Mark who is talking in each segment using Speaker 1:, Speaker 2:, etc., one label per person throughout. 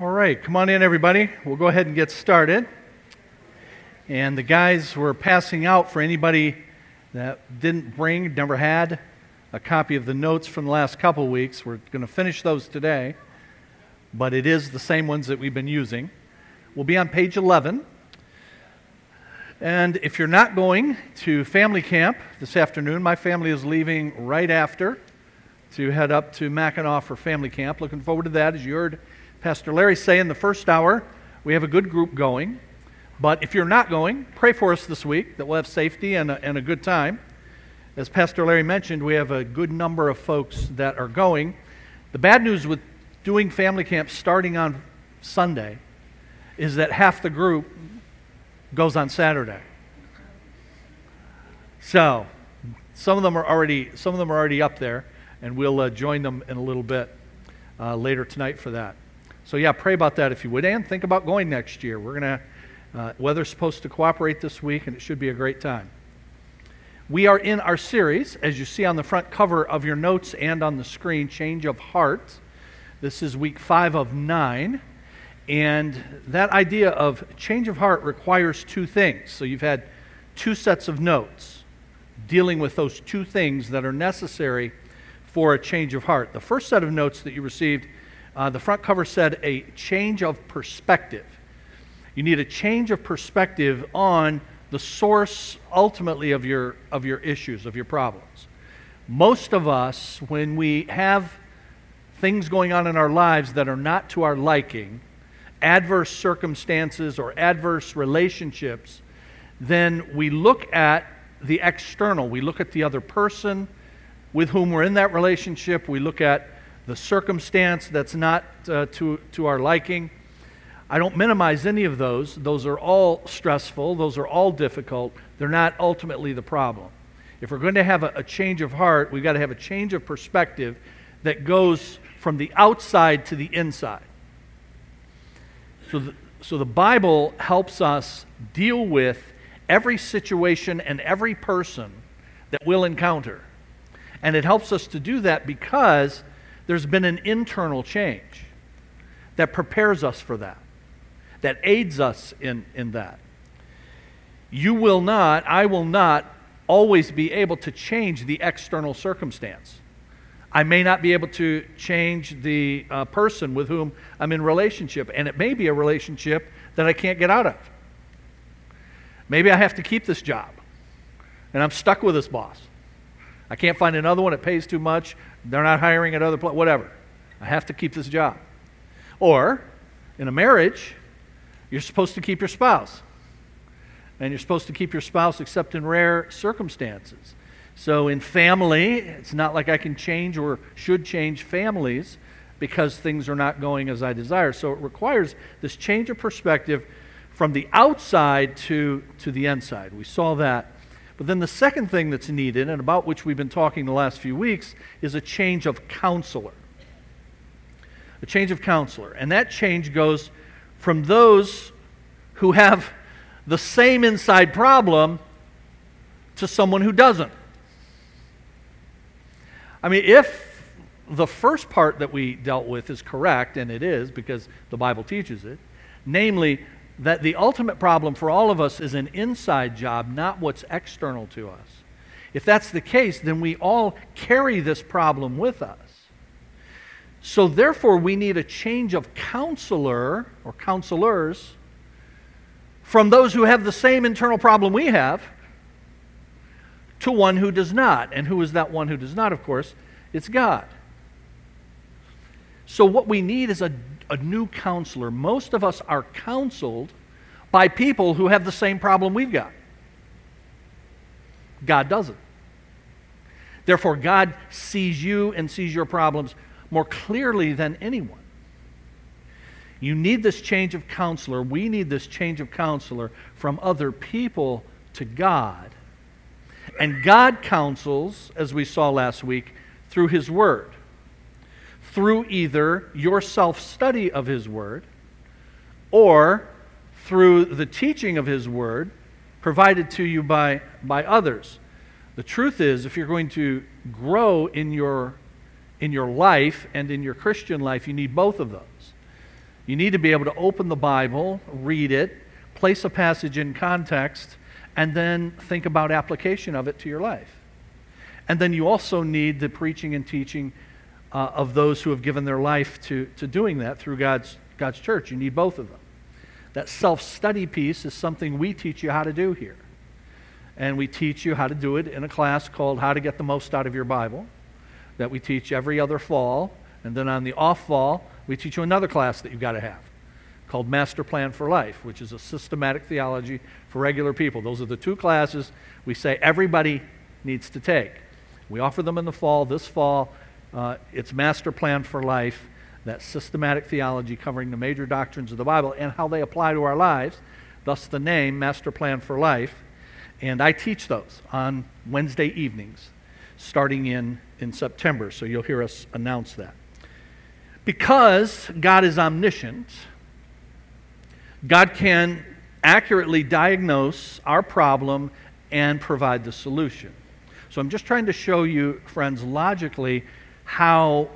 Speaker 1: All right, come on in, everybody. We'll go ahead and get started. And the guys were passing out for anybody that didn't bring, never had a copy of the notes from the last couple weeks. We're going to finish those today, but it is the same ones that we've been using. We'll be on page 11. And if you're not going to family camp this afternoon, my family is leaving right after to head up to Mackinac for family camp. Looking forward to that. As you heard Pastor Larry say in the first hour, we have a good group going. But if you're not going, pray for us this week that we'll have safety and a, and a good time. As Pastor Larry mentioned, we have a good number of folks that are going. The bad news with doing family camp starting on Sunday is that half the group goes on Saturday. So, some of them are already some of them are already up there and we'll uh, join them in a little bit uh, later tonight for that. So, yeah, pray about that if you would. And think about going next year. We're going to, uh, weather's supposed to cooperate this week, and it should be a great time. We are in our series, as you see on the front cover of your notes and on the screen, Change of Heart. This is week five of nine. And that idea of change of heart requires two things. So you've had two sets of notes dealing with those two things that are necessary for a change of heart. The first set of notes that you received, uh, the front cover said a change of perspective. You need a change of perspective on the source ultimately of your, of your issues, of your problems. Most of us, when we have things going on in our lives that are not to our liking, adverse circumstances or adverse relationships, then we look at the external. We look at the other person, with whom we're in that relationship. We look at the circumstance that's not uh, to, to our liking. I don't minimize any of those. Those are all stressful, those are all difficult. They're not ultimately the problem. If we're going to have a, a change of heart, we've got to have a change of perspective that goes from the outside to the inside. So the, so the Bible helps us deal with every situation and every person that we'll encounter. And it helps us to do that because there's been an internal change that prepares us for that, that aids us in, in that. You will not, I will not always be able to change the external circumstance. I may not be able to change the uh, person with whom I'm in relationship, and it may be a relationship that I can't get out of. Maybe I have to keep this job, and I'm stuck with this boss. I can't find another one. It pays too much. They're not hiring at other places. Whatever. I have to keep this job. Or, in a marriage, you're supposed to keep your spouse. And you're supposed to keep your spouse except in rare circumstances. So, in family, it's not like I can change or should change families because things are not going as I desire. So, it requires this change of perspective from the outside to, to the inside. We saw that but then the second thing that's needed, and about which we've been talking the last few weeks, is a change of counselor. A change of counselor. And that change goes from those who have the same inside problem to someone who doesn't. I mean, if the first part that we dealt with is correct, and it is because the Bible teaches it, namely, that the ultimate problem for all of us is an inside job, not what's external to us. If that's the case, then we all carry this problem with us. So, therefore, we need a change of counselor or counselors from those who have the same internal problem we have to one who does not. And who is that one who does not, of course? It's God. So, what we need is a a new counselor. Most of us are counseled by people who have the same problem we've got. God doesn't. Therefore, God sees you and sees your problems more clearly than anyone. You need this change of counselor. We need this change of counselor from other people to God. And God counsels, as we saw last week, through His Word through either your self study of His Word or through the teaching of His Word provided to you by, by others. The truth is, if you're going to grow in your, in your life and in your Christian life, you need both of those. You need to be able to open the Bible, read it, place a passage in context, and then think about application of it to your life. And then you also need the preaching and teaching uh, of those who have given their life to, to doing that through God's, God's church. You need both of them. That self study piece is something we teach you how to do here. And we teach you how to do it in a class called How to Get the Most Out of Your Bible, that we teach every other fall. And then on the off fall, we teach you another class that you've got to have called Master Plan for Life, which is a systematic theology for regular people. Those are the two classes we say everybody needs to take. We offer them in the fall. This fall, uh, it's Master Plan for Life, that systematic theology covering the major doctrines of the Bible and how they apply to our lives, thus the name Master Plan for Life. And I teach those on Wednesday evenings starting in, in September, so you'll hear us announce that. Because God is omniscient, God can accurately diagnose our problem and provide the solution. So I'm just trying to show you, friends, logically how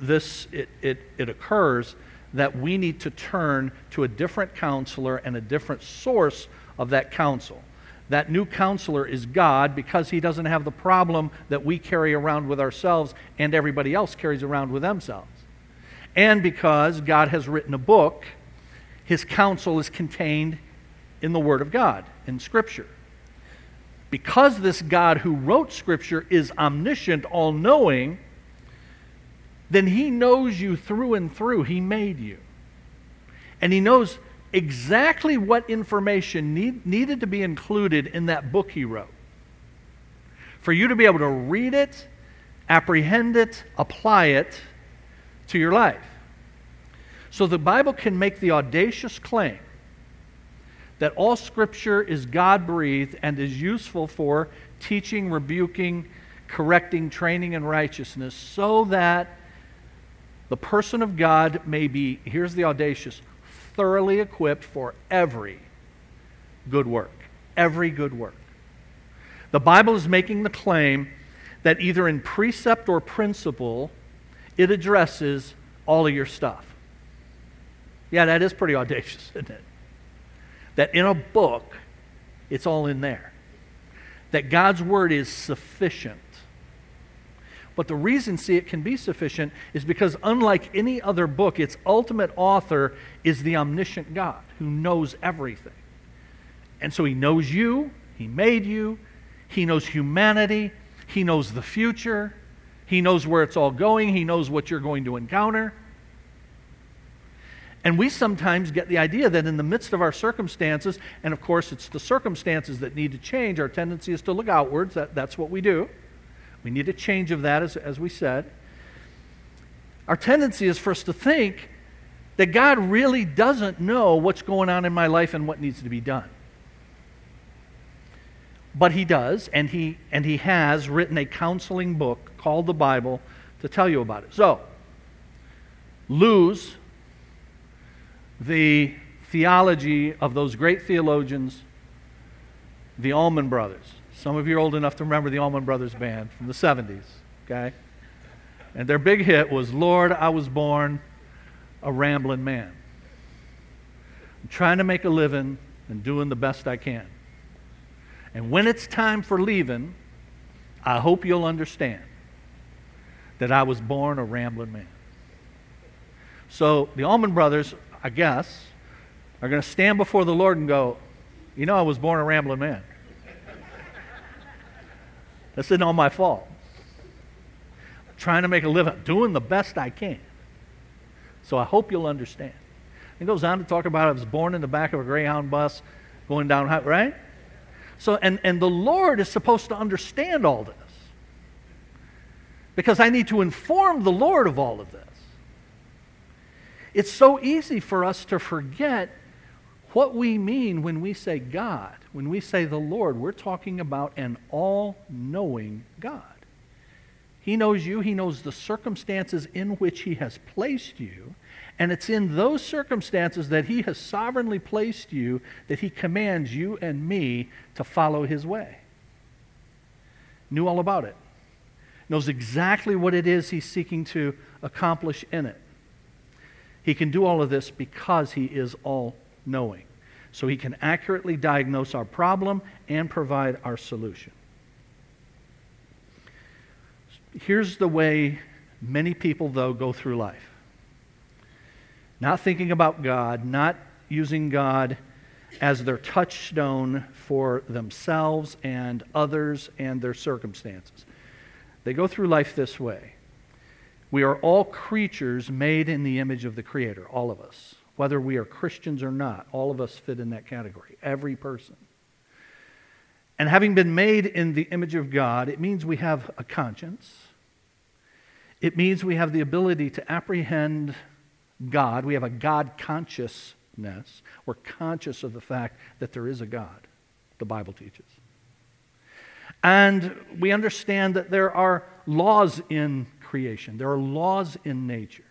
Speaker 1: this it, it, it occurs that we need to turn to a different counselor and a different source of that counsel. That new counselor is God because he doesn't have the problem that we carry around with ourselves and everybody else carries around with themselves. And because God has written a book, his counsel is contained in the Word of God, in Scripture because this God who wrote Scripture is omniscient, all knowing, then He knows you through and through. He made you. And He knows exactly what information need, needed to be included in that book He wrote. For you to be able to read it, apprehend it, apply it to your life. So the Bible can make the audacious claim that all Scripture is God breathed and is useful for teaching, rebuking, correcting, training in righteousness, so that the person of God may be, here's the audacious, thoroughly equipped for every good work. Every good work. The Bible is making the claim that either in precept or principle, it addresses all of your stuff. Yeah, that is pretty audacious, isn't it? that in a book, it's all in there. That God's word is sufficient. But the reason, see, it can be sufficient is because, unlike any other book, its ultimate author is the omniscient God who knows everything. And so he knows you, he made you, he knows humanity, he knows the future, he knows where it's all going, he knows what you're going to encounter. And we sometimes get the idea that in the midst of our circumstances, and of course it's the circumstances that need to change, our tendency is to look outwards. That, that's what we do. We need a change of that, as, as we said. Our tendency is for us to think that God really doesn't know what's going on in my life and what needs to be done. But He does, and He, and he has written a counseling book called the Bible to tell you about it. So, lose the theology of those great theologians, the Allman Brothers. Some of you are old enough to remember the Allman Brothers band from the 70s, okay? And their big hit was Lord, I was born a rambling man. I'm trying to make a living and doing the best I can. And when it's time for leaving, I hope you'll understand that I was born a rambling man. So the Allman Brothers I guess, are going to stand before the Lord and go, You know, I was born a rambling man. This isn't all my fault. I'm trying to make a living, doing the best I can. So I hope you'll understand. He goes on to talk about I was born in the back of a Greyhound bus going down, right? So, and, and the Lord is supposed to understand all this. Because I need to inform the Lord of all of this. It's so easy for us to forget what we mean when we say God. When we say the Lord, we're talking about an all knowing God. He knows you, He knows the circumstances in which He has placed you, and it's in those circumstances that He has sovereignly placed you that He commands you and me to follow His way. Knew all about it, knows exactly what it is He's seeking to accomplish in it. He can do all of this because He is all knowing. So He can accurately diagnose our problem and provide our solution. Here's the way many people, though, go through life not thinking about God, not using God as their touchstone for themselves and others and their circumstances. They go through life this way. We are all creatures made in the image of the Creator, all of us. Whether we are Christians or not, all of us fit in that category, every person. And having been made in the image of God, it means we have a conscience. It means we have the ability to apprehend God. We have a God consciousness. We're conscious of the fact that there is a God, the Bible teaches. And we understand that there are laws in creation, there are laws in nature,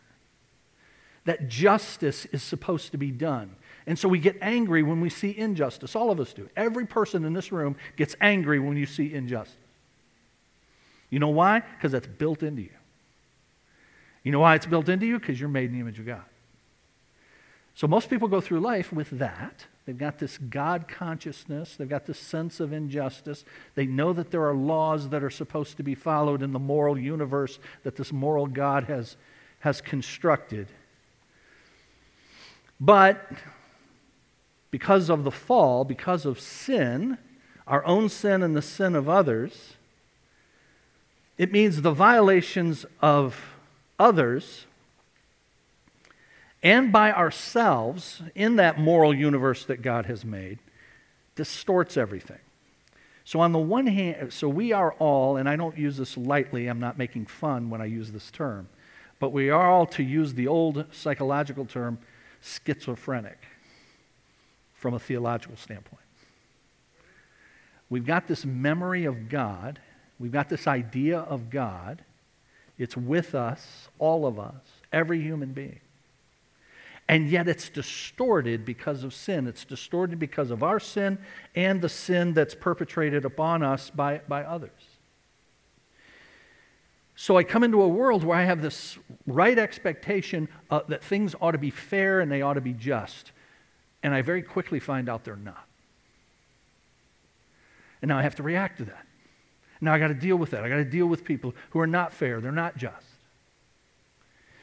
Speaker 1: that justice is supposed to be done. And so we get angry when we see injustice. All of us do. Every person in this room gets angry when you see injustice. You know why? Because that's built into you. You know why it's built into you? Because you're made in the image of God. So most people go through life with that. They've got this God consciousness, they've got this sense of injustice. They know that there are laws that are supposed to be followed in the moral universe that this moral God has, has constructed. But because of the fall, because of sin, our own sin and the sin of others, it means the violations of others and by ourselves in that moral universe that God has made distorts everything. So, on the one hand, so we are all, and I don't use this lightly, I'm not making fun when I use this term, but we are all, to use the old psychological term, schizophrenic from a theological standpoint. We've got this memory of God, we've got this idea of God, it's with us, all of us, every human being. And yet it's distorted because of sin. It's distorted because of our sin and the sin that's perpetrated upon us by, by others. So I come into a world where I have this right expectation uh, that things ought to be fair and they ought to be just. And I very quickly find out they're not. And now I have to react to that. Now I got to deal with that. I got to deal with people who are not fair, they're not just.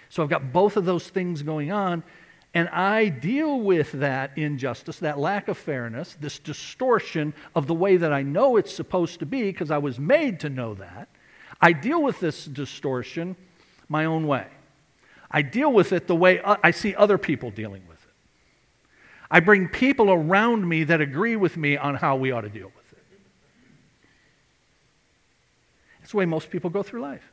Speaker 1: So I've got both of those things going on, and I deal with that injustice, that lack of fairness, this distortion of the way that I know it's supposed to be because I was made to know that. I deal with this distortion my own way. I deal with it the way I see other people dealing with it. I bring people around me that agree with me on how we ought to deal with it. That's the way most people go through life.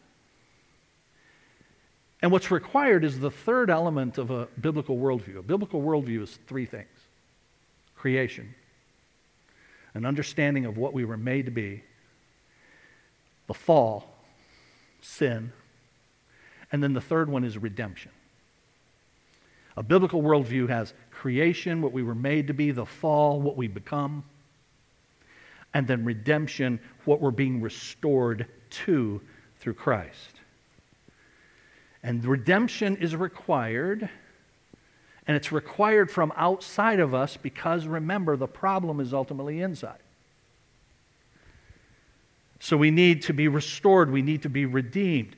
Speaker 1: And what's required is the third element of a biblical worldview. A biblical worldview is three things creation, an understanding of what we were made to be, the fall, sin, and then the third one is redemption. A biblical worldview has creation, what we were made to be, the fall, what we become, and then redemption, what we're being restored to through Christ. And redemption is required, and it's required from outside of us because remember, the problem is ultimately inside. So we need to be restored, we need to be redeemed.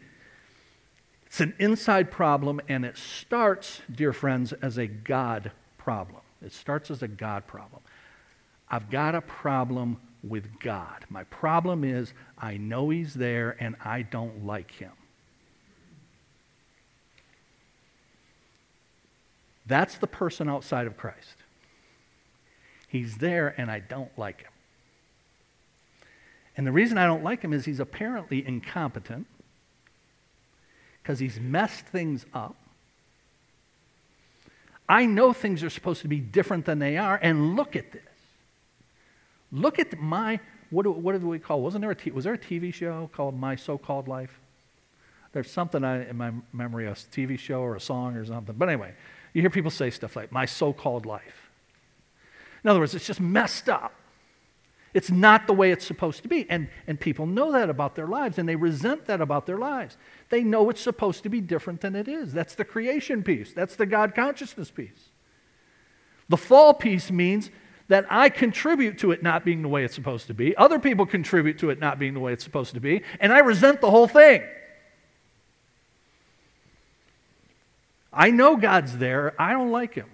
Speaker 1: It's an inside problem, and it starts, dear friends, as a God problem. It starts as a God problem. I've got a problem with God. My problem is I know He's there and I don't like Him. That's the person outside of Christ. He's there and I don't like Him. And the reason I don't like Him is He's apparently incompetent because He's messed things up. I know things are supposed to be different than they are, and look at this. Look at my, what do, what do we call, wasn't there a, t- was there a TV show called My So-Called Life? There's something I, in my memory, a TV show or a song or something. But anyway, you hear people say stuff like, my so-called life. In other words, it's just messed up. It's not the way it's supposed to be. And, and people know that about their lives, and they resent that about their lives. They know it's supposed to be different than it is. That's the creation piece, that's the God consciousness piece. The fall piece means that I contribute to it not being the way it's supposed to be. Other people contribute to it not being the way it's supposed to be, and I resent the whole thing. I know God's there, I don't like him.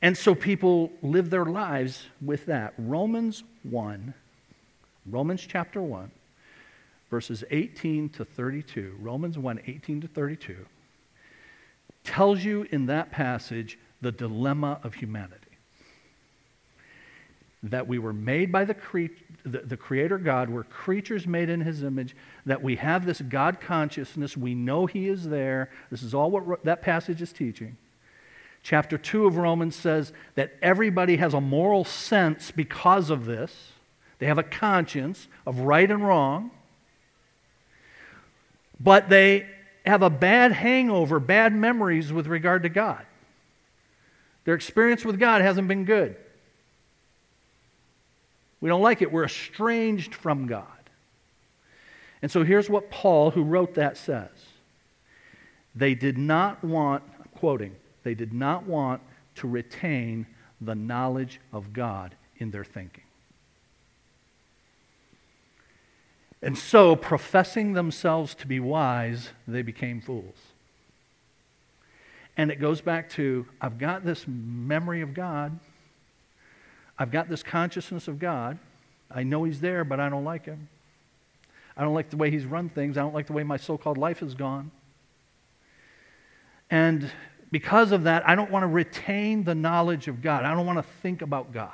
Speaker 1: And so people live their lives with that. Romans 1, Romans chapter 1, verses 18 to 32, Romans 1, 18 to 32, tells you in that passage the dilemma of humanity. That we were made by the, cre- the, the, Creator God, we're creatures made in His image, that we have this God consciousness, we know He is there. This is all what that passage is teaching. Chapter 2 of Romans says that everybody has a moral sense because of this. They have a conscience of right and wrong. But they have a bad hangover, bad memories with regard to God. Their experience with God hasn't been good. We don't like it. We're estranged from God. And so here's what Paul, who wrote that, says They did not want, I'm quoting, they did not want to retain the knowledge of God in their thinking. And so, professing themselves to be wise, they became fools. And it goes back to I've got this memory of God, I've got this consciousness of God. I know He's there, but I don't like Him. I don't like the way He's run things, I don't like the way my so called life has gone. And because of that, I don't want to retain the knowledge of God. I don't want to think about God.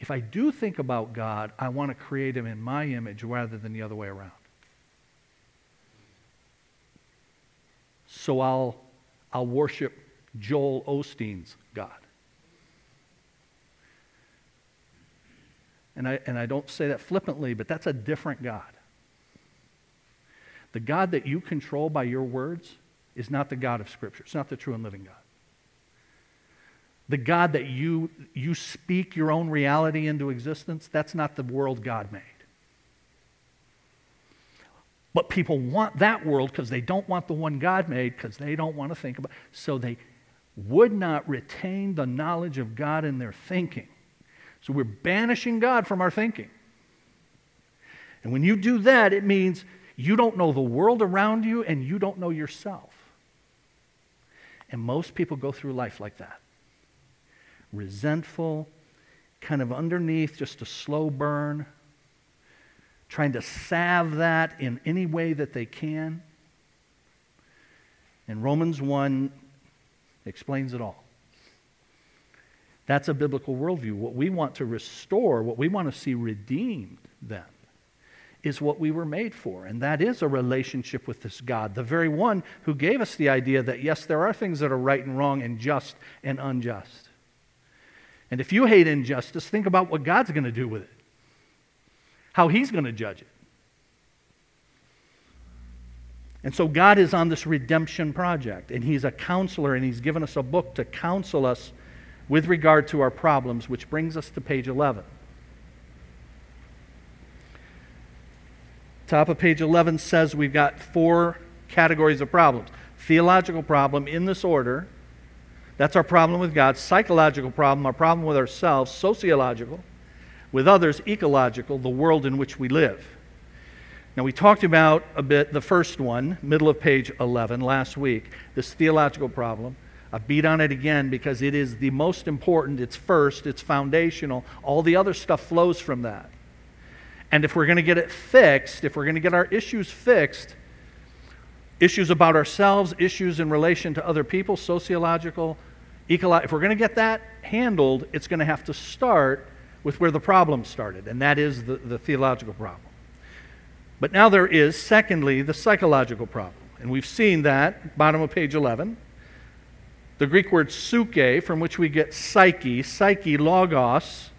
Speaker 1: If I do think about God, I want to create him in my image rather than the other way around. So I'll, I'll worship Joel Osteen's God. And I, and I don't say that flippantly, but that's a different God. The God that you control by your words is not the God of Scripture. It's not the true and living God. The God that you, you speak your own reality into existence, that's not the world God made. But people want that world because they don't want the one God made because they don't want to think about So they would not retain the knowledge of God in their thinking. So we're banishing God from our thinking. And when you do that, it means you don't know the world around you and you don't know yourself. And most people go through life like that resentful, kind of underneath, just a slow burn, trying to salve that in any way that they can. And Romans 1 explains it all. That's a biblical worldview. What we want to restore, what we want to see redeemed then, is what we were made for, and that is a relationship with this God, the very one who gave us the idea that, yes, there are things that are right and wrong and just and unjust. And if you hate injustice, think about what God's going to do with it, how He's going to judge it. And so God is on this redemption project, and He's a counselor, and He's given us a book to counsel us with regard to our problems, which brings us to page 11. Top of page 11 says we've got four categories of problems theological problem in this order. That's our problem with God. Psychological problem, our problem with ourselves. Sociological. With others, ecological, the world in which we live. Now, we talked about a bit the first one, middle of page 11, last week, this theological problem. I beat on it again because it is the most important. It's first, it's foundational. All the other stuff flows from that. And if we're going to get it fixed, if we're going to get our issues fixed, issues about ourselves, issues in relation to other people, sociological, ecological, if we're going to get that handled, it's going to have to start with where the problem started, and that is the, the theological problem. But now there is, secondly, the psychological problem. And we've seen that, bottom of page 11. The Greek word psyche, from which we get psyche, psyche, logos,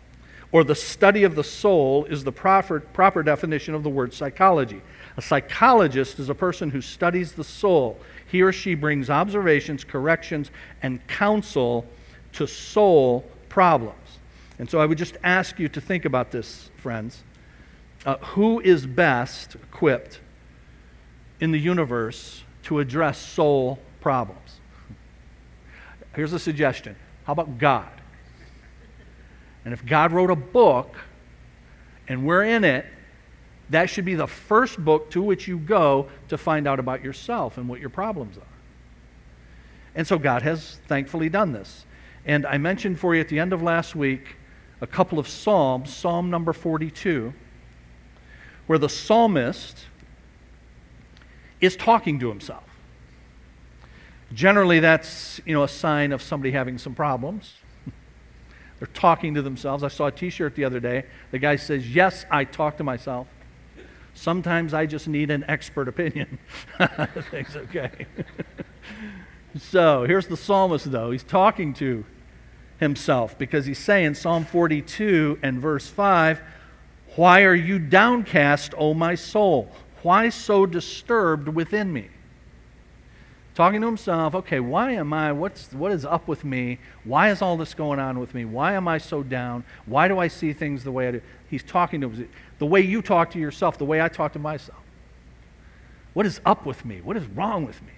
Speaker 1: or the study of the soul is the proper, proper definition of the word psychology. A psychologist is a person who studies the soul. He or she brings observations, corrections, and counsel to soul problems. And so I would just ask you to think about this, friends. Uh, who is best equipped in the universe to address soul problems? Here's a suggestion how about God? And if God wrote a book and we're in it, that should be the first book to which you go to find out about yourself and what your problems are. And so God has thankfully done this. And I mentioned for you at the end of last week a couple of Psalms, Psalm number 42, where the psalmist is talking to himself. Generally, that's you know, a sign of somebody having some problems. They're talking to themselves. I saw a t shirt the other day. The guy says, Yes, I talk to myself. Sometimes I just need an expert opinion. Things okay. so here's the psalmist, though. He's talking to himself because he's saying, Psalm 42 and verse 5, Why are you downcast, O my soul? Why so disturbed within me? Talking to himself, okay, why am I, what's, what is up with me? Why is all this going on with me? Why am I so down? Why do I see things the way I do? He's talking to himself. The way you talk to yourself, the way I talk to myself. What is up with me? What is wrong with me?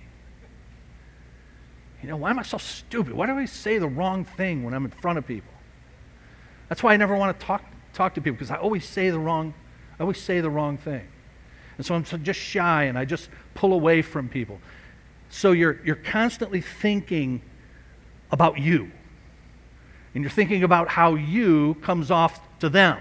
Speaker 1: You know, why am I so stupid? Why do I say the wrong thing when I'm in front of people? That's why I never want to talk, talk to people because I always say the wrong, I always say the wrong thing. And so I'm just shy and I just pull away from people. So you're, you're constantly thinking about you. And you're thinking about how you comes off to them.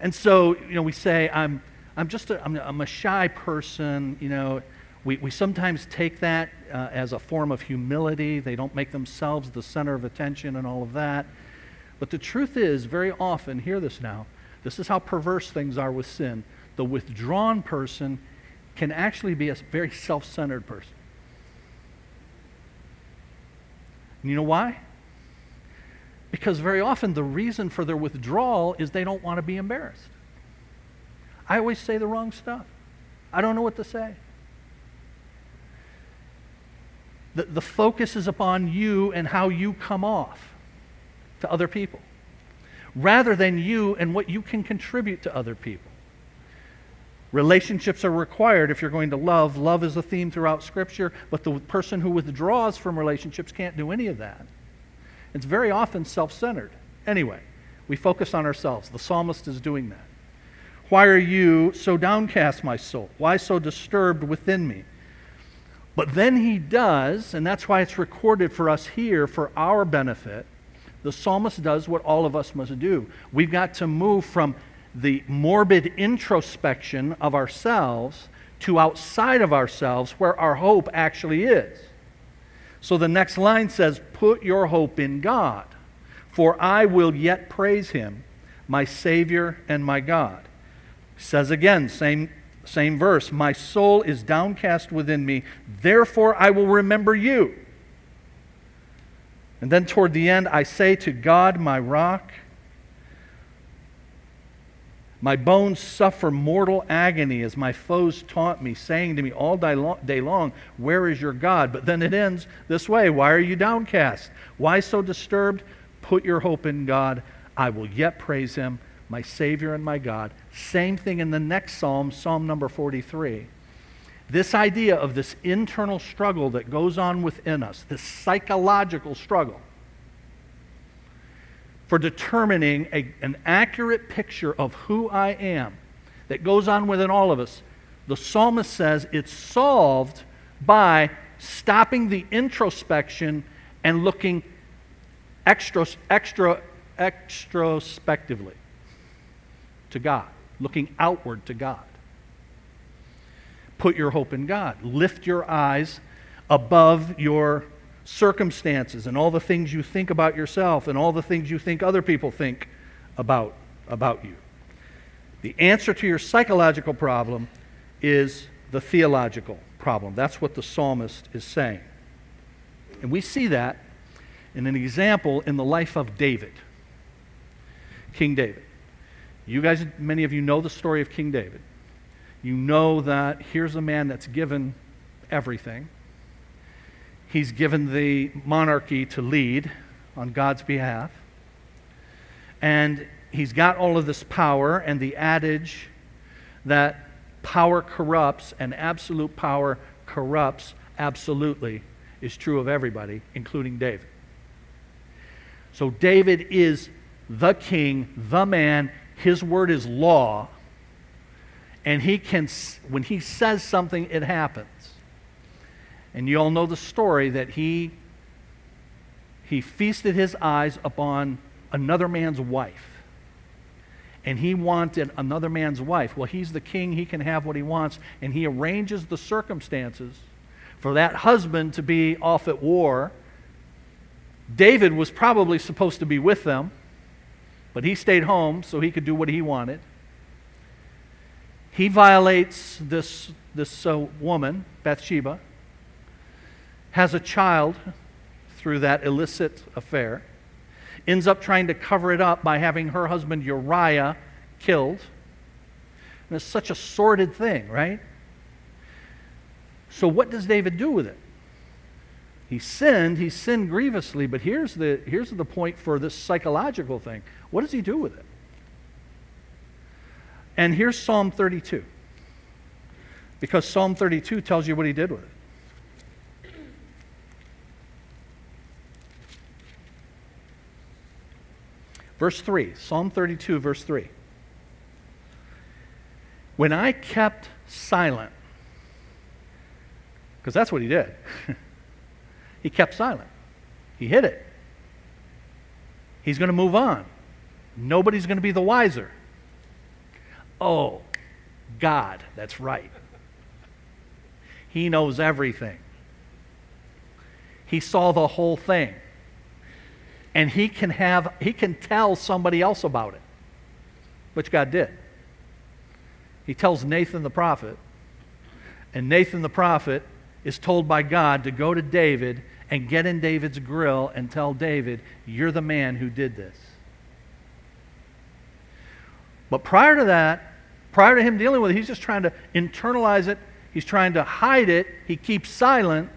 Speaker 1: And so, you know, we say, I'm, I'm just a, I'm, I'm a shy person. You know, we, we sometimes take that uh, as a form of humility. They don't make themselves the center of attention and all of that. But the truth is, very often, hear this now, this is how perverse things are with sin. The withdrawn person can actually be a very self centered person. And you know why? Because very often the reason for their withdrawal is they don't want to be embarrassed. I always say the wrong stuff. I don't know what to say. The, the focus is upon you and how you come off to other people, rather than you and what you can contribute to other people. Relationships are required if you're going to love. Love is a theme throughout Scripture, but the person who withdraws from relationships can't do any of that. It's very often self centered. Anyway, we focus on ourselves. The psalmist is doing that. Why are you so downcast, my soul? Why so disturbed within me? But then he does, and that's why it's recorded for us here for our benefit. The psalmist does what all of us must do. We've got to move from the morbid introspection of ourselves to outside of ourselves where our hope actually is. So the next line says, Put your hope in God, for I will yet praise him, my Savior and my God. Says again, same, same verse, My soul is downcast within me, therefore I will remember you. And then toward the end, I say to God, my rock, my bones suffer mortal agony as my foes taunt me, saying to me all day long, Where is your God? But then it ends this way Why are you downcast? Why so disturbed? Put your hope in God. I will yet praise him, my Savior and my God. Same thing in the next psalm, Psalm number 43. This idea of this internal struggle that goes on within us, this psychological struggle for determining a, an accurate picture of who I am that goes on within all of us, the psalmist says it's solved by stopping the introspection and looking extra, extra, extrospectively to God, looking outward to God. Put your hope in God. Lift your eyes above your circumstances and all the things you think about yourself and all the things you think other people think about, about you. The answer to your psychological problem is the theological problem. That's what the psalmist is saying. And we see that in an example in the life of David, King David. You guys, many of you know the story of King David. You know that here's a man that's given everything he's given the monarchy to lead on God's behalf. And he's got all of this power, and the adage that power corrupts and absolute power corrupts absolutely is true of everybody, including David. So David is the king, the man. His word is law. And he can, when he says something, it happens. And you all know the story that he, he feasted his eyes upon another man's wife. And he wanted another man's wife. Well, he's the king, he can have what he wants. And he arranges the circumstances for that husband to be off at war. David was probably supposed to be with them, but he stayed home so he could do what he wanted. He violates this, this uh, woman, Bathsheba, has a child through that illicit affair, ends up trying to cover it up by having her husband Uriah killed. And it's such a sordid thing, right? So, what does David do with it? He sinned, he sinned grievously, but here's the, here's the point for this psychological thing. What does he do with it? And here's Psalm 32. Because Psalm 32 tells you what he did with it. Verse 3, Psalm 32, verse 3. When I kept silent, because that's what he did, he kept silent. He hid it. He's going to move on. Nobody's going to be the wiser. Oh, God, that's right. He knows everything. He saw the whole thing and he can have he can tell somebody else about it which god did. He tells nathan the prophet and nathan the prophet is told by god to go to david and get in david's grill and tell david you're the man who did this. But prior to that prior to him dealing with it he's just trying to internalize it. He's trying to hide it. He keeps silent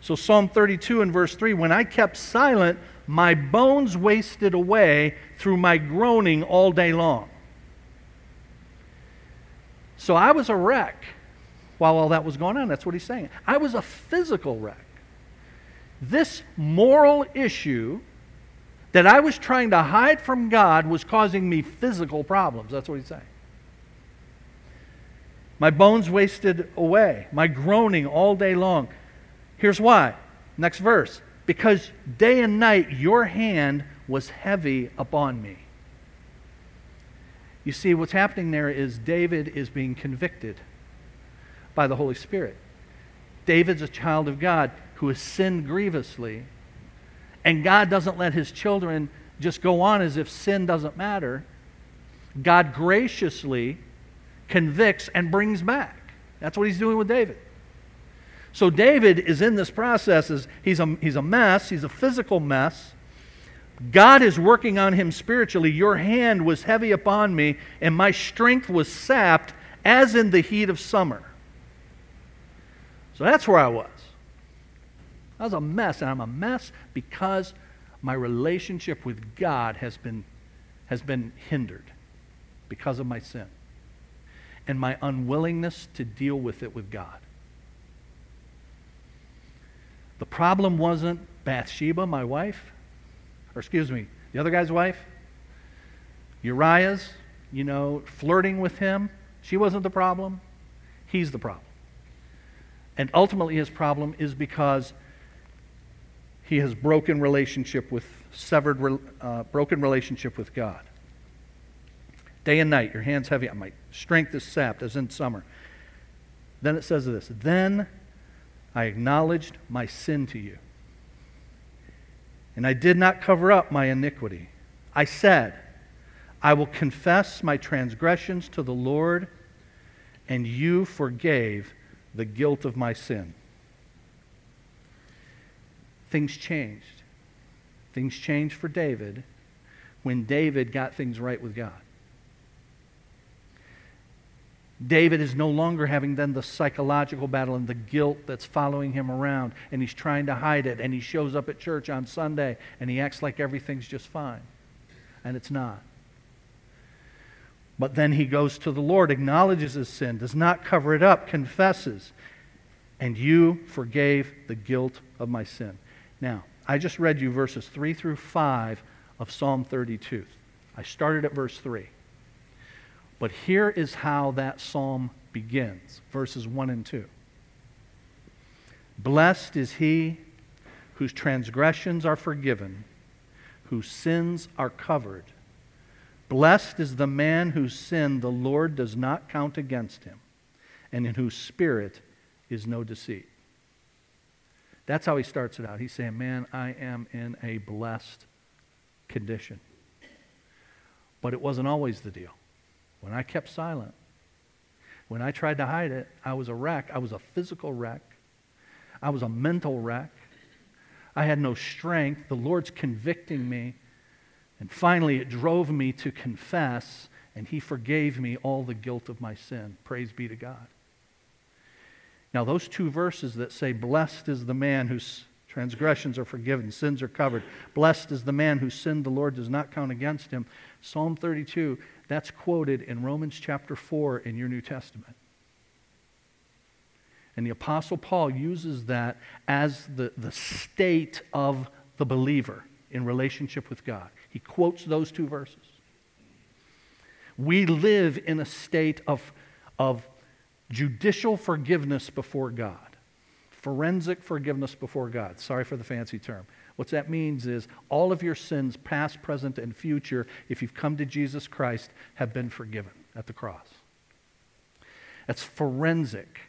Speaker 1: so, Psalm 32 and verse 3 When I kept silent, my bones wasted away through my groaning all day long. So, I was a wreck while all that was going on. That's what he's saying. I was a physical wreck. This moral issue that I was trying to hide from God was causing me physical problems. That's what he's saying. My bones wasted away, my groaning all day long. Here's why. Next verse. Because day and night your hand was heavy upon me. You see, what's happening there is David is being convicted by the Holy Spirit. David's a child of God who has sinned grievously, and God doesn't let his children just go on as if sin doesn't matter. God graciously convicts and brings back. That's what he's doing with David. So David is in this process. He's a, he's a mess, he's a physical mess. God is working on him spiritually. Your hand was heavy upon me, and my strength was sapped as in the heat of summer. So that's where I was. I was a mess, and I'm a mess because my relationship with God has been, has been hindered because of my sin and my unwillingness to deal with it with God. The problem wasn't Bathsheba, my wife, or excuse me, the other guy's wife. Uriah's, you know, flirting with him. She wasn't the problem. He's the problem. And ultimately, his problem is because he has broken relationship with, severed, uh, broken relationship with God. Day and night, your hands heavy. My strength is sapped as in summer. Then it says this Then I acknowledged my sin to you. And I did not cover up my iniquity. I said, I will confess my transgressions to the Lord, and you forgave the guilt of my sin. Things changed. Things changed for David when David got things right with God. David is no longer having then the psychological battle and the guilt that's following him around, and he's trying to hide it, and he shows up at church on Sunday, and he acts like everything's just fine. And it's not. But then he goes to the Lord, acknowledges his sin, does not cover it up, confesses, and you forgave the guilt of my sin. Now, I just read you verses 3 through 5 of Psalm 32. I started at verse 3. But here is how that psalm begins verses 1 and 2. Blessed is he whose transgressions are forgiven, whose sins are covered. Blessed is the man whose sin the Lord does not count against him, and in whose spirit is no deceit. That's how he starts it out. He's saying, Man, I am in a blessed condition. But it wasn't always the deal. When I kept silent, when I tried to hide it, I was a wreck. I was a physical wreck. I was a mental wreck. I had no strength. The Lord's convicting me. And finally, it drove me to confess, and He forgave me all the guilt of my sin. Praise be to God. Now, those two verses that say, Blessed is the man whose transgressions are forgiven, sins are covered. Blessed is the man whose sin the Lord does not count against him. Psalm 32, that's quoted in Romans chapter 4 in your New Testament. And the Apostle Paul uses that as the, the state of the believer in relationship with God. He quotes those two verses. We live in a state of, of judicial forgiveness before God, forensic forgiveness before God. Sorry for the fancy term. What that means is all of your sins, past, present, and future, if you've come to Jesus Christ, have been forgiven at the cross. That's forensic.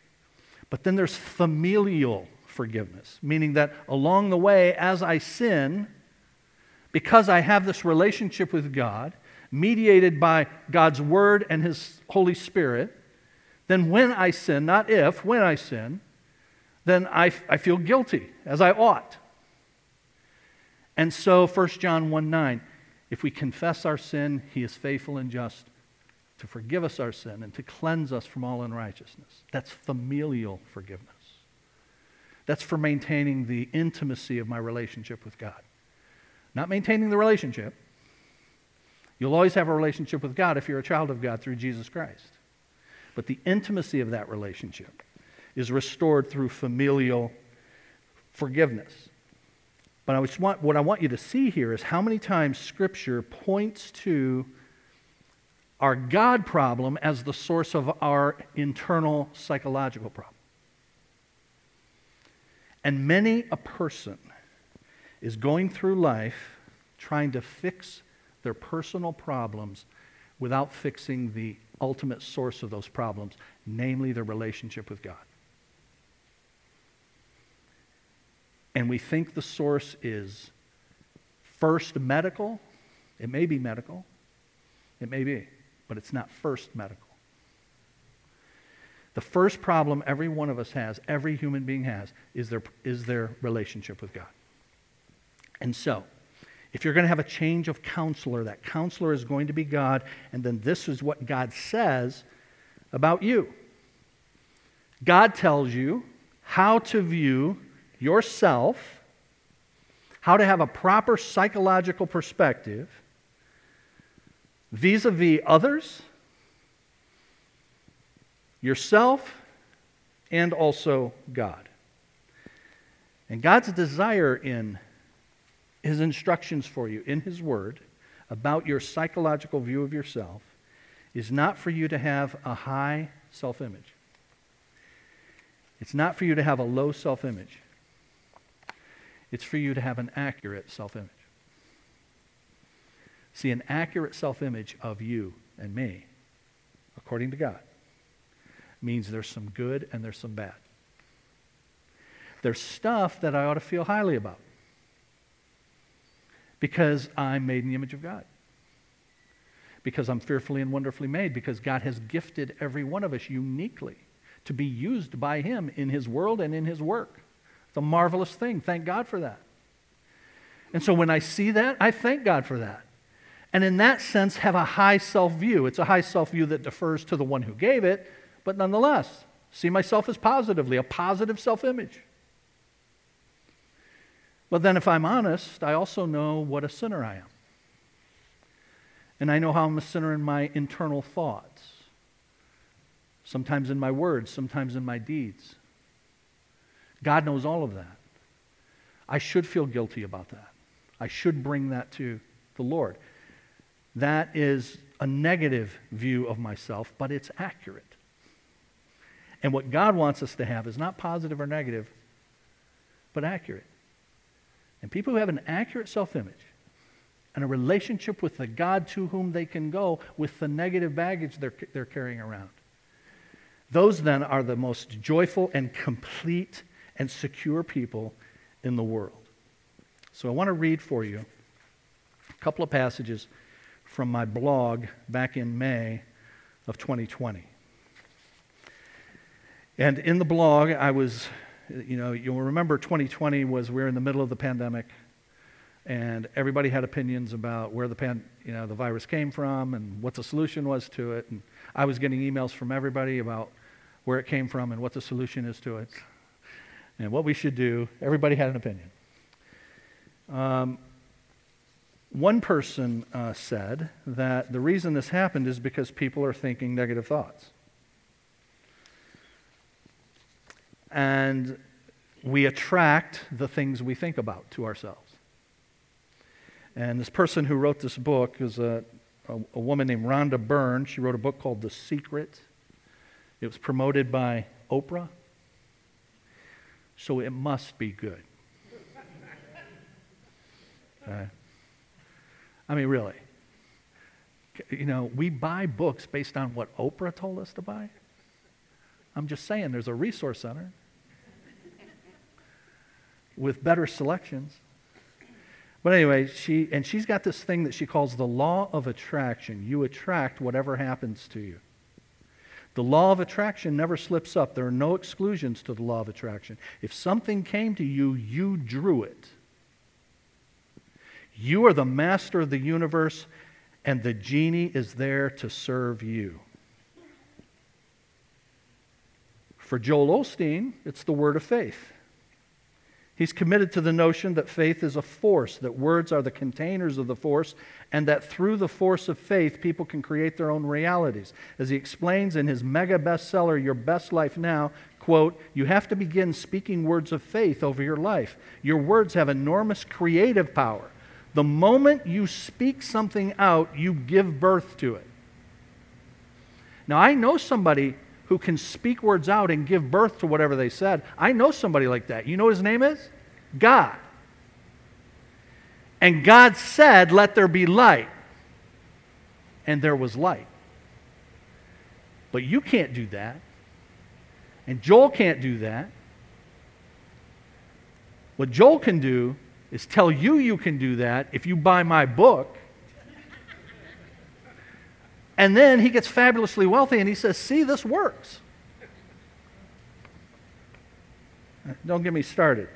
Speaker 1: But then there's familial forgiveness, meaning that along the way, as I sin, because I have this relationship with God, mediated by God's Word and His Holy Spirit, then when I sin, not if, when I sin, then I, I feel guilty, as I ought. And so 1 John 1 9, if we confess our sin, he is faithful and just to forgive us our sin and to cleanse us from all unrighteousness. That's familial forgiveness. That's for maintaining the intimacy of my relationship with God. Not maintaining the relationship. You'll always have a relationship with God if you're a child of God through Jesus Christ. But the intimacy of that relationship is restored through familial forgiveness. But I want, what I want you to see here is how many times Scripture points to our God problem as the source of our internal psychological problem. And many a person is going through life trying to fix their personal problems without fixing the ultimate source of those problems, namely their relationship with God. And we think the source is first medical, it may be medical, it may be, but it's not first medical. The first problem every one of us has, every human being has, is their, is their relationship with God. And so, if you're going to have a change of counselor, that counselor is going to be God, and then this is what God says about you. God tells you how to view yourself, how to have a proper psychological perspective vis a vis others, yourself, and also God. And God's desire in his instructions for you in his word about your psychological view of yourself is not for you to have a high self image. It's not for you to have a low self image. It's for you to have an accurate self image. See, an accurate self image of you and me, according to God, means there's some good and there's some bad. There's stuff that I ought to feel highly about because I'm made in the image of God. Because I'm fearfully and wonderfully made, because God has gifted every one of us uniquely to be used by Him in His world and in His work. It's a marvelous thing. Thank God for that. And so when I see that, I thank God for that. And in that sense, have a high self view. It's a high self view that defers to the one who gave it, but nonetheless, see myself as positively, a positive self image. But then, if I'm honest, I also know what a sinner I am. And I know how I'm a sinner in my internal thoughts, sometimes in my words, sometimes in my deeds. God knows all of that. I should feel guilty about that. I should bring that to the Lord. That is a negative view of myself, but it's accurate. And what God wants us to have is not positive or negative, but accurate. And people who have an accurate self image and a relationship with the God to whom they can go with the negative baggage they're, they're carrying around, those then are the most joyful and complete and secure people in the world. So I want to read for you a couple of passages from my blog back in May of 2020. And in the blog, I was, you know, you'll remember 2020 was we were in the middle of the pandemic, and everybody had opinions about where the pan, you know, the virus came from and what the solution was to it. And I was getting emails from everybody about where it came from and what the solution is to it and what we should do. Everybody had an opinion. Um, one person uh, said that the reason this happened is because people are thinking negative thoughts. And we attract the things we think about to ourselves. And this person who wrote this book is a, a, a woman named Rhonda Byrne. She wrote a book called The Secret. It was promoted by Oprah. So it must be good. Uh, I mean, really. You know, we buy books based on what Oprah told us to buy. I'm just saying, there's a resource center with better selections. But anyway, she and she's got this thing that she calls the law of attraction. You attract whatever happens to you. The law of attraction never slips up. There are no exclusions to the law of attraction. If something came to you, you drew it. You are the master of the universe, and the genie is there to serve you. For Joel Osteen, it's the word of faith. He's committed to the notion that faith is a force, that words are the containers of the force, and that through the force of faith, people can create their own realities. As he explains in his mega bestseller, Your Best Life Now, quote, you have to begin speaking words of faith over your life. Your words have enormous creative power. The moment you speak something out, you give birth to it. Now, I know somebody who can speak words out and give birth to whatever they said. I know somebody like that. You know his name is? God. And God said, Let there be light. And there was light. But you can't do that. And Joel can't do that. What Joel can do is tell you you can do that if you buy my book and then he gets fabulously wealthy and he says, See, this works. Don't get me started.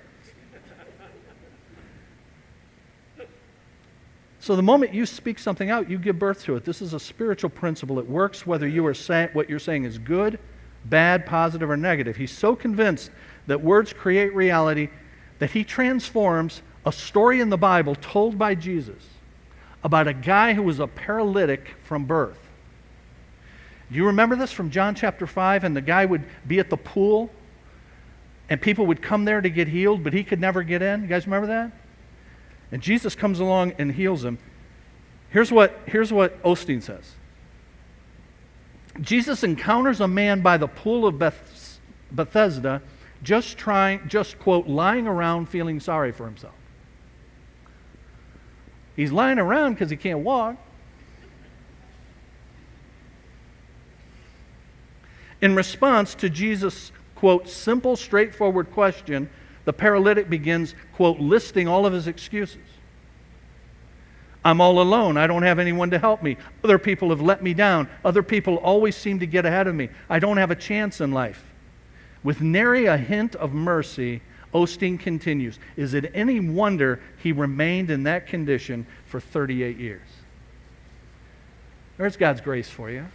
Speaker 1: So the moment you speak something out, you give birth to it. This is a spiritual principle. It works whether you are saying what you're saying is good, bad, positive, or negative. He's so convinced that words create reality that he transforms a story in the Bible told by Jesus about a guy who was a paralytic from birth. Do you remember this from John chapter 5? And the guy would be at the pool, and people would come there to get healed, but he could never get in. You guys remember that? And Jesus comes along and heals him. Here's what, here's what Osteen says Jesus encounters a man by the pool of Beth, Bethesda, just trying, just quote, lying around feeling sorry for himself. He's lying around because he can't walk. In response to Jesus' quote, simple, straightforward question, the paralytic begins, quote, listing all of his excuses. I'm all alone. I don't have anyone to help me. Other people have let me down. Other people always seem to get ahead of me. I don't have a chance in life. With nary a hint of mercy, Osteen continues Is it any wonder he remained in that condition for 38 years? There's God's grace for you.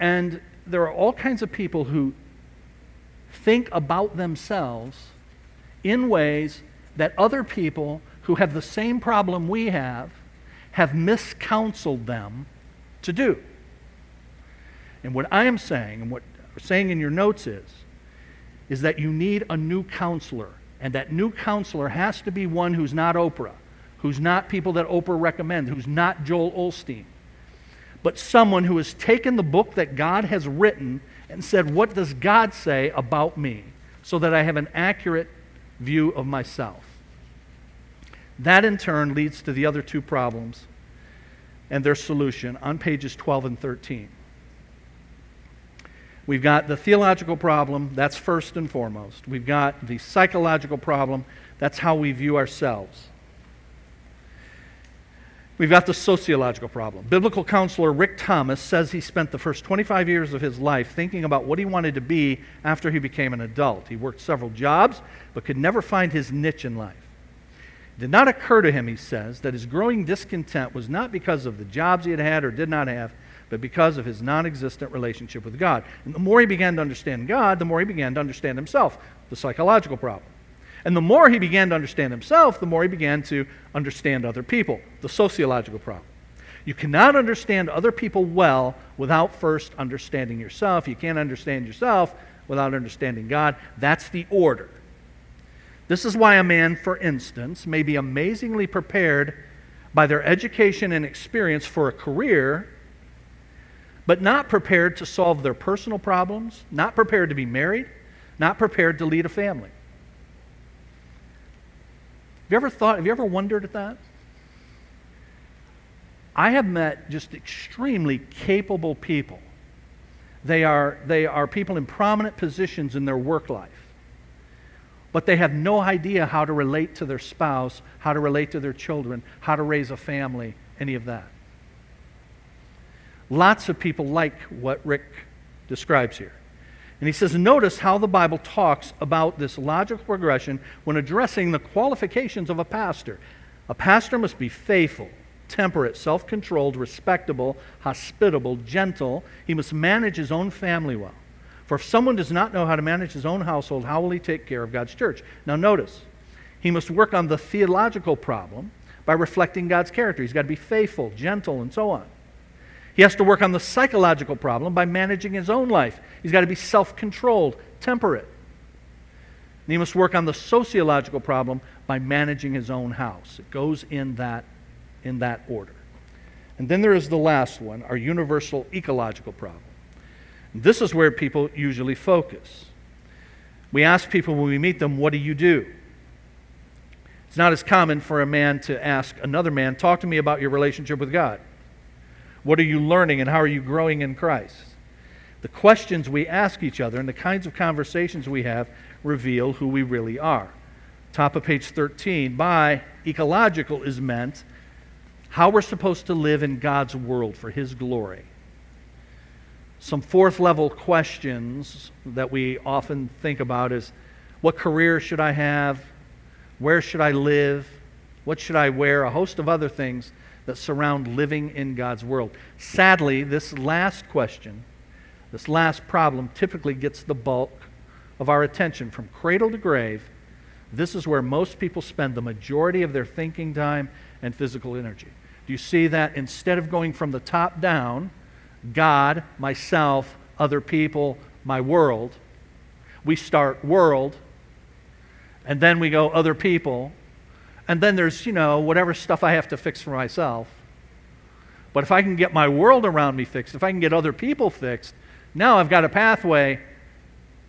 Speaker 1: And there are all kinds of people who think about themselves in ways that other people who have the same problem we have have miscounseled them to do. And what I am saying, and what I'm saying in your notes is, is that you need a new counselor. And that new counselor has to be one who's not Oprah, who's not people that Oprah recommends, who's not Joel Osteen, but someone who has taken the book that God has written and said, What does God say about me? so that I have an accurate view of myself. That in turn leads to the other two problems and their solution on pages 12 and 13. We've got the theological problem, that's first and foremost. We've got the psychological problem, that's how we view ourselves. We've got the sociological problem. Biblical counselor Rick Thomas says he spent the first 25 years of his life thinking about what he wanted to be after he became an adult. He worked several jobs, but could never find his niche in life. It did not occur to him, he says, that his growing discontent was not because of the jobs he had had or did not have, but because of his non existent relationship with God. And the more he began to understand God, the more he began to understand himself, the psychological problem. And the more he began to understand himself, the more he began to understand other people, the sociological problem. You cannot understand other people well without first understanding yourself. You can't understand yourself without understanding God. That's the order. This is why a man, for instance, may be amazingly prepared by their education and experience for a career, but not prepared to solve their personal problems, not prepared to be married, not prepared to lead a family. Have you ever thought, have you ever wondered at that? I have met just extremely capable people. They are, they are people in prominent positions in their work life. But they have no idea how to relate to their spouse, how to relate to their children, how to raise a family, any of that. Lots of people like what Rick describes here. And he says, notice how the Bible talks about this logical progression when addressing the qualifications of a pastor. A pastor must be faithful, temperate, self controlled, respectable, hospitable, gentle. He must manage his own family well. For if someone does not know how to manage his own household, how will he take care of God's church? Now, notice, he must work on the theological problem by reflecting God's character. He's got to be faithful, gentle, and so on. He has to work on the psychological problem by managing his own life. He's got to be self controlled, temperate. And he must work on the sociological problem by managing his own house. It goes in that, in that order. And then there is the last one, our universal ecological problem. This is where people usually focus. We ask people when we meet them, What do you do? It's not as common for a man to ask another man, Talk to me about your relationship with God. What are you learning and how are you growing in Christ? The questions we ask each other and the kinds of conversations we have reveal who we really are. Top of page 13, by ecological is meant how we're supposed to live in God's world for His glory. Some fourth level questions that we often think about is what career should I have? Where should I live? What should I wear? A host of other things that surround living in God's world. Sadly, this last question, this last problem, typically gets the bulk of our attention from cradle to grave. This is where most people spend the majority of their thinking time and physical energy. Do you see that instead of going from the top down, God, myself, other people, my world, we start world, and then we go other people, and then there's, you know, whatever stuff I have to fix for myself. But if I can get my world around me fixed, if I can get other people fixed, now I've got a pathway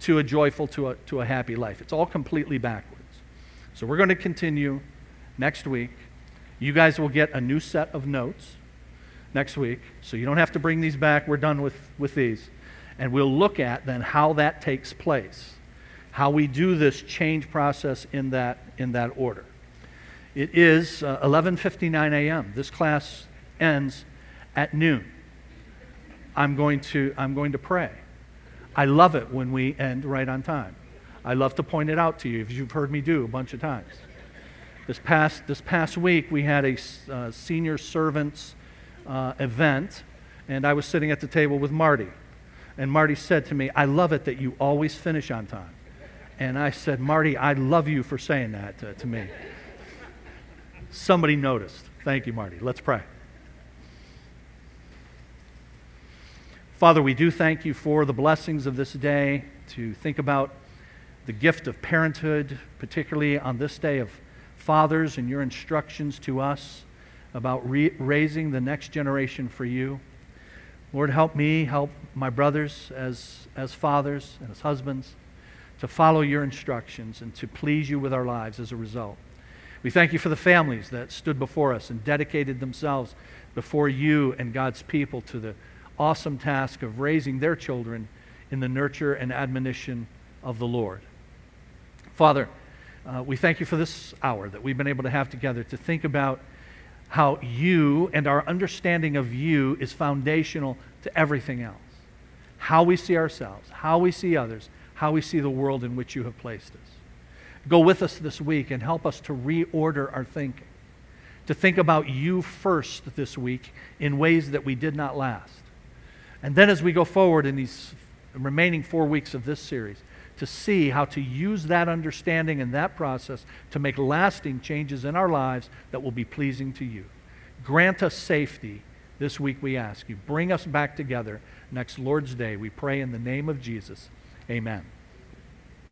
Speaker 1: to a joyful, to a, to a happy life. It's all completely backwards. So we're going to continue next week. You guys will get a new set of notes next week. So you don't have to bring these back. We're done with, with these. And we'll look at then how that takes place, how we do this change process in that, in that order. It is uh, 11:59 a.m. This class ends at noon. I'm going to I'm going to pray. I love it when we end right on time. I love to point it out to you, as you've heard me do a bunch of times. This past this past week we had a uh, senior servants uh, event, and I was sitting at the table with Marty. And Marty said to me, I love it that you always finish on time. And I said, Marty, I love you for saying that to, to me. Somebody noticed. Thank you, Marty. Let's pray. Father, we do thank you for the blessings of this day to think about the gift of parenthood, particularly on this day of fathers and your instructions to us about re- raising the next generation for you. Lord, help me, help my brothers as, as fathers and as husbands to follow your instructions and to please you with our lives as a result. We thank you for the families that stood before us and dedicated themselves before you and God's people to the awesome task of raising their children in the nurture and admonition of the Lord. Father, uh, we thank you for this hour that we've been able to have together to think about how you and our understanding of you is foundational to everything else. How we see ourselves, how we see others, how we see the world in which you have placed us. Go with us this week and help us to reorder our thinking, to think about you first this week in ways that we did not last. And then as we go forward in these remaining four weeks of this series, to see how to use that understanding and that process to make lasting changes in our lives that will be pleasing to you. Grant us safety this week, we ask you. Bring us back together next Lord's Day. We pray in the name of Jesus. Amen.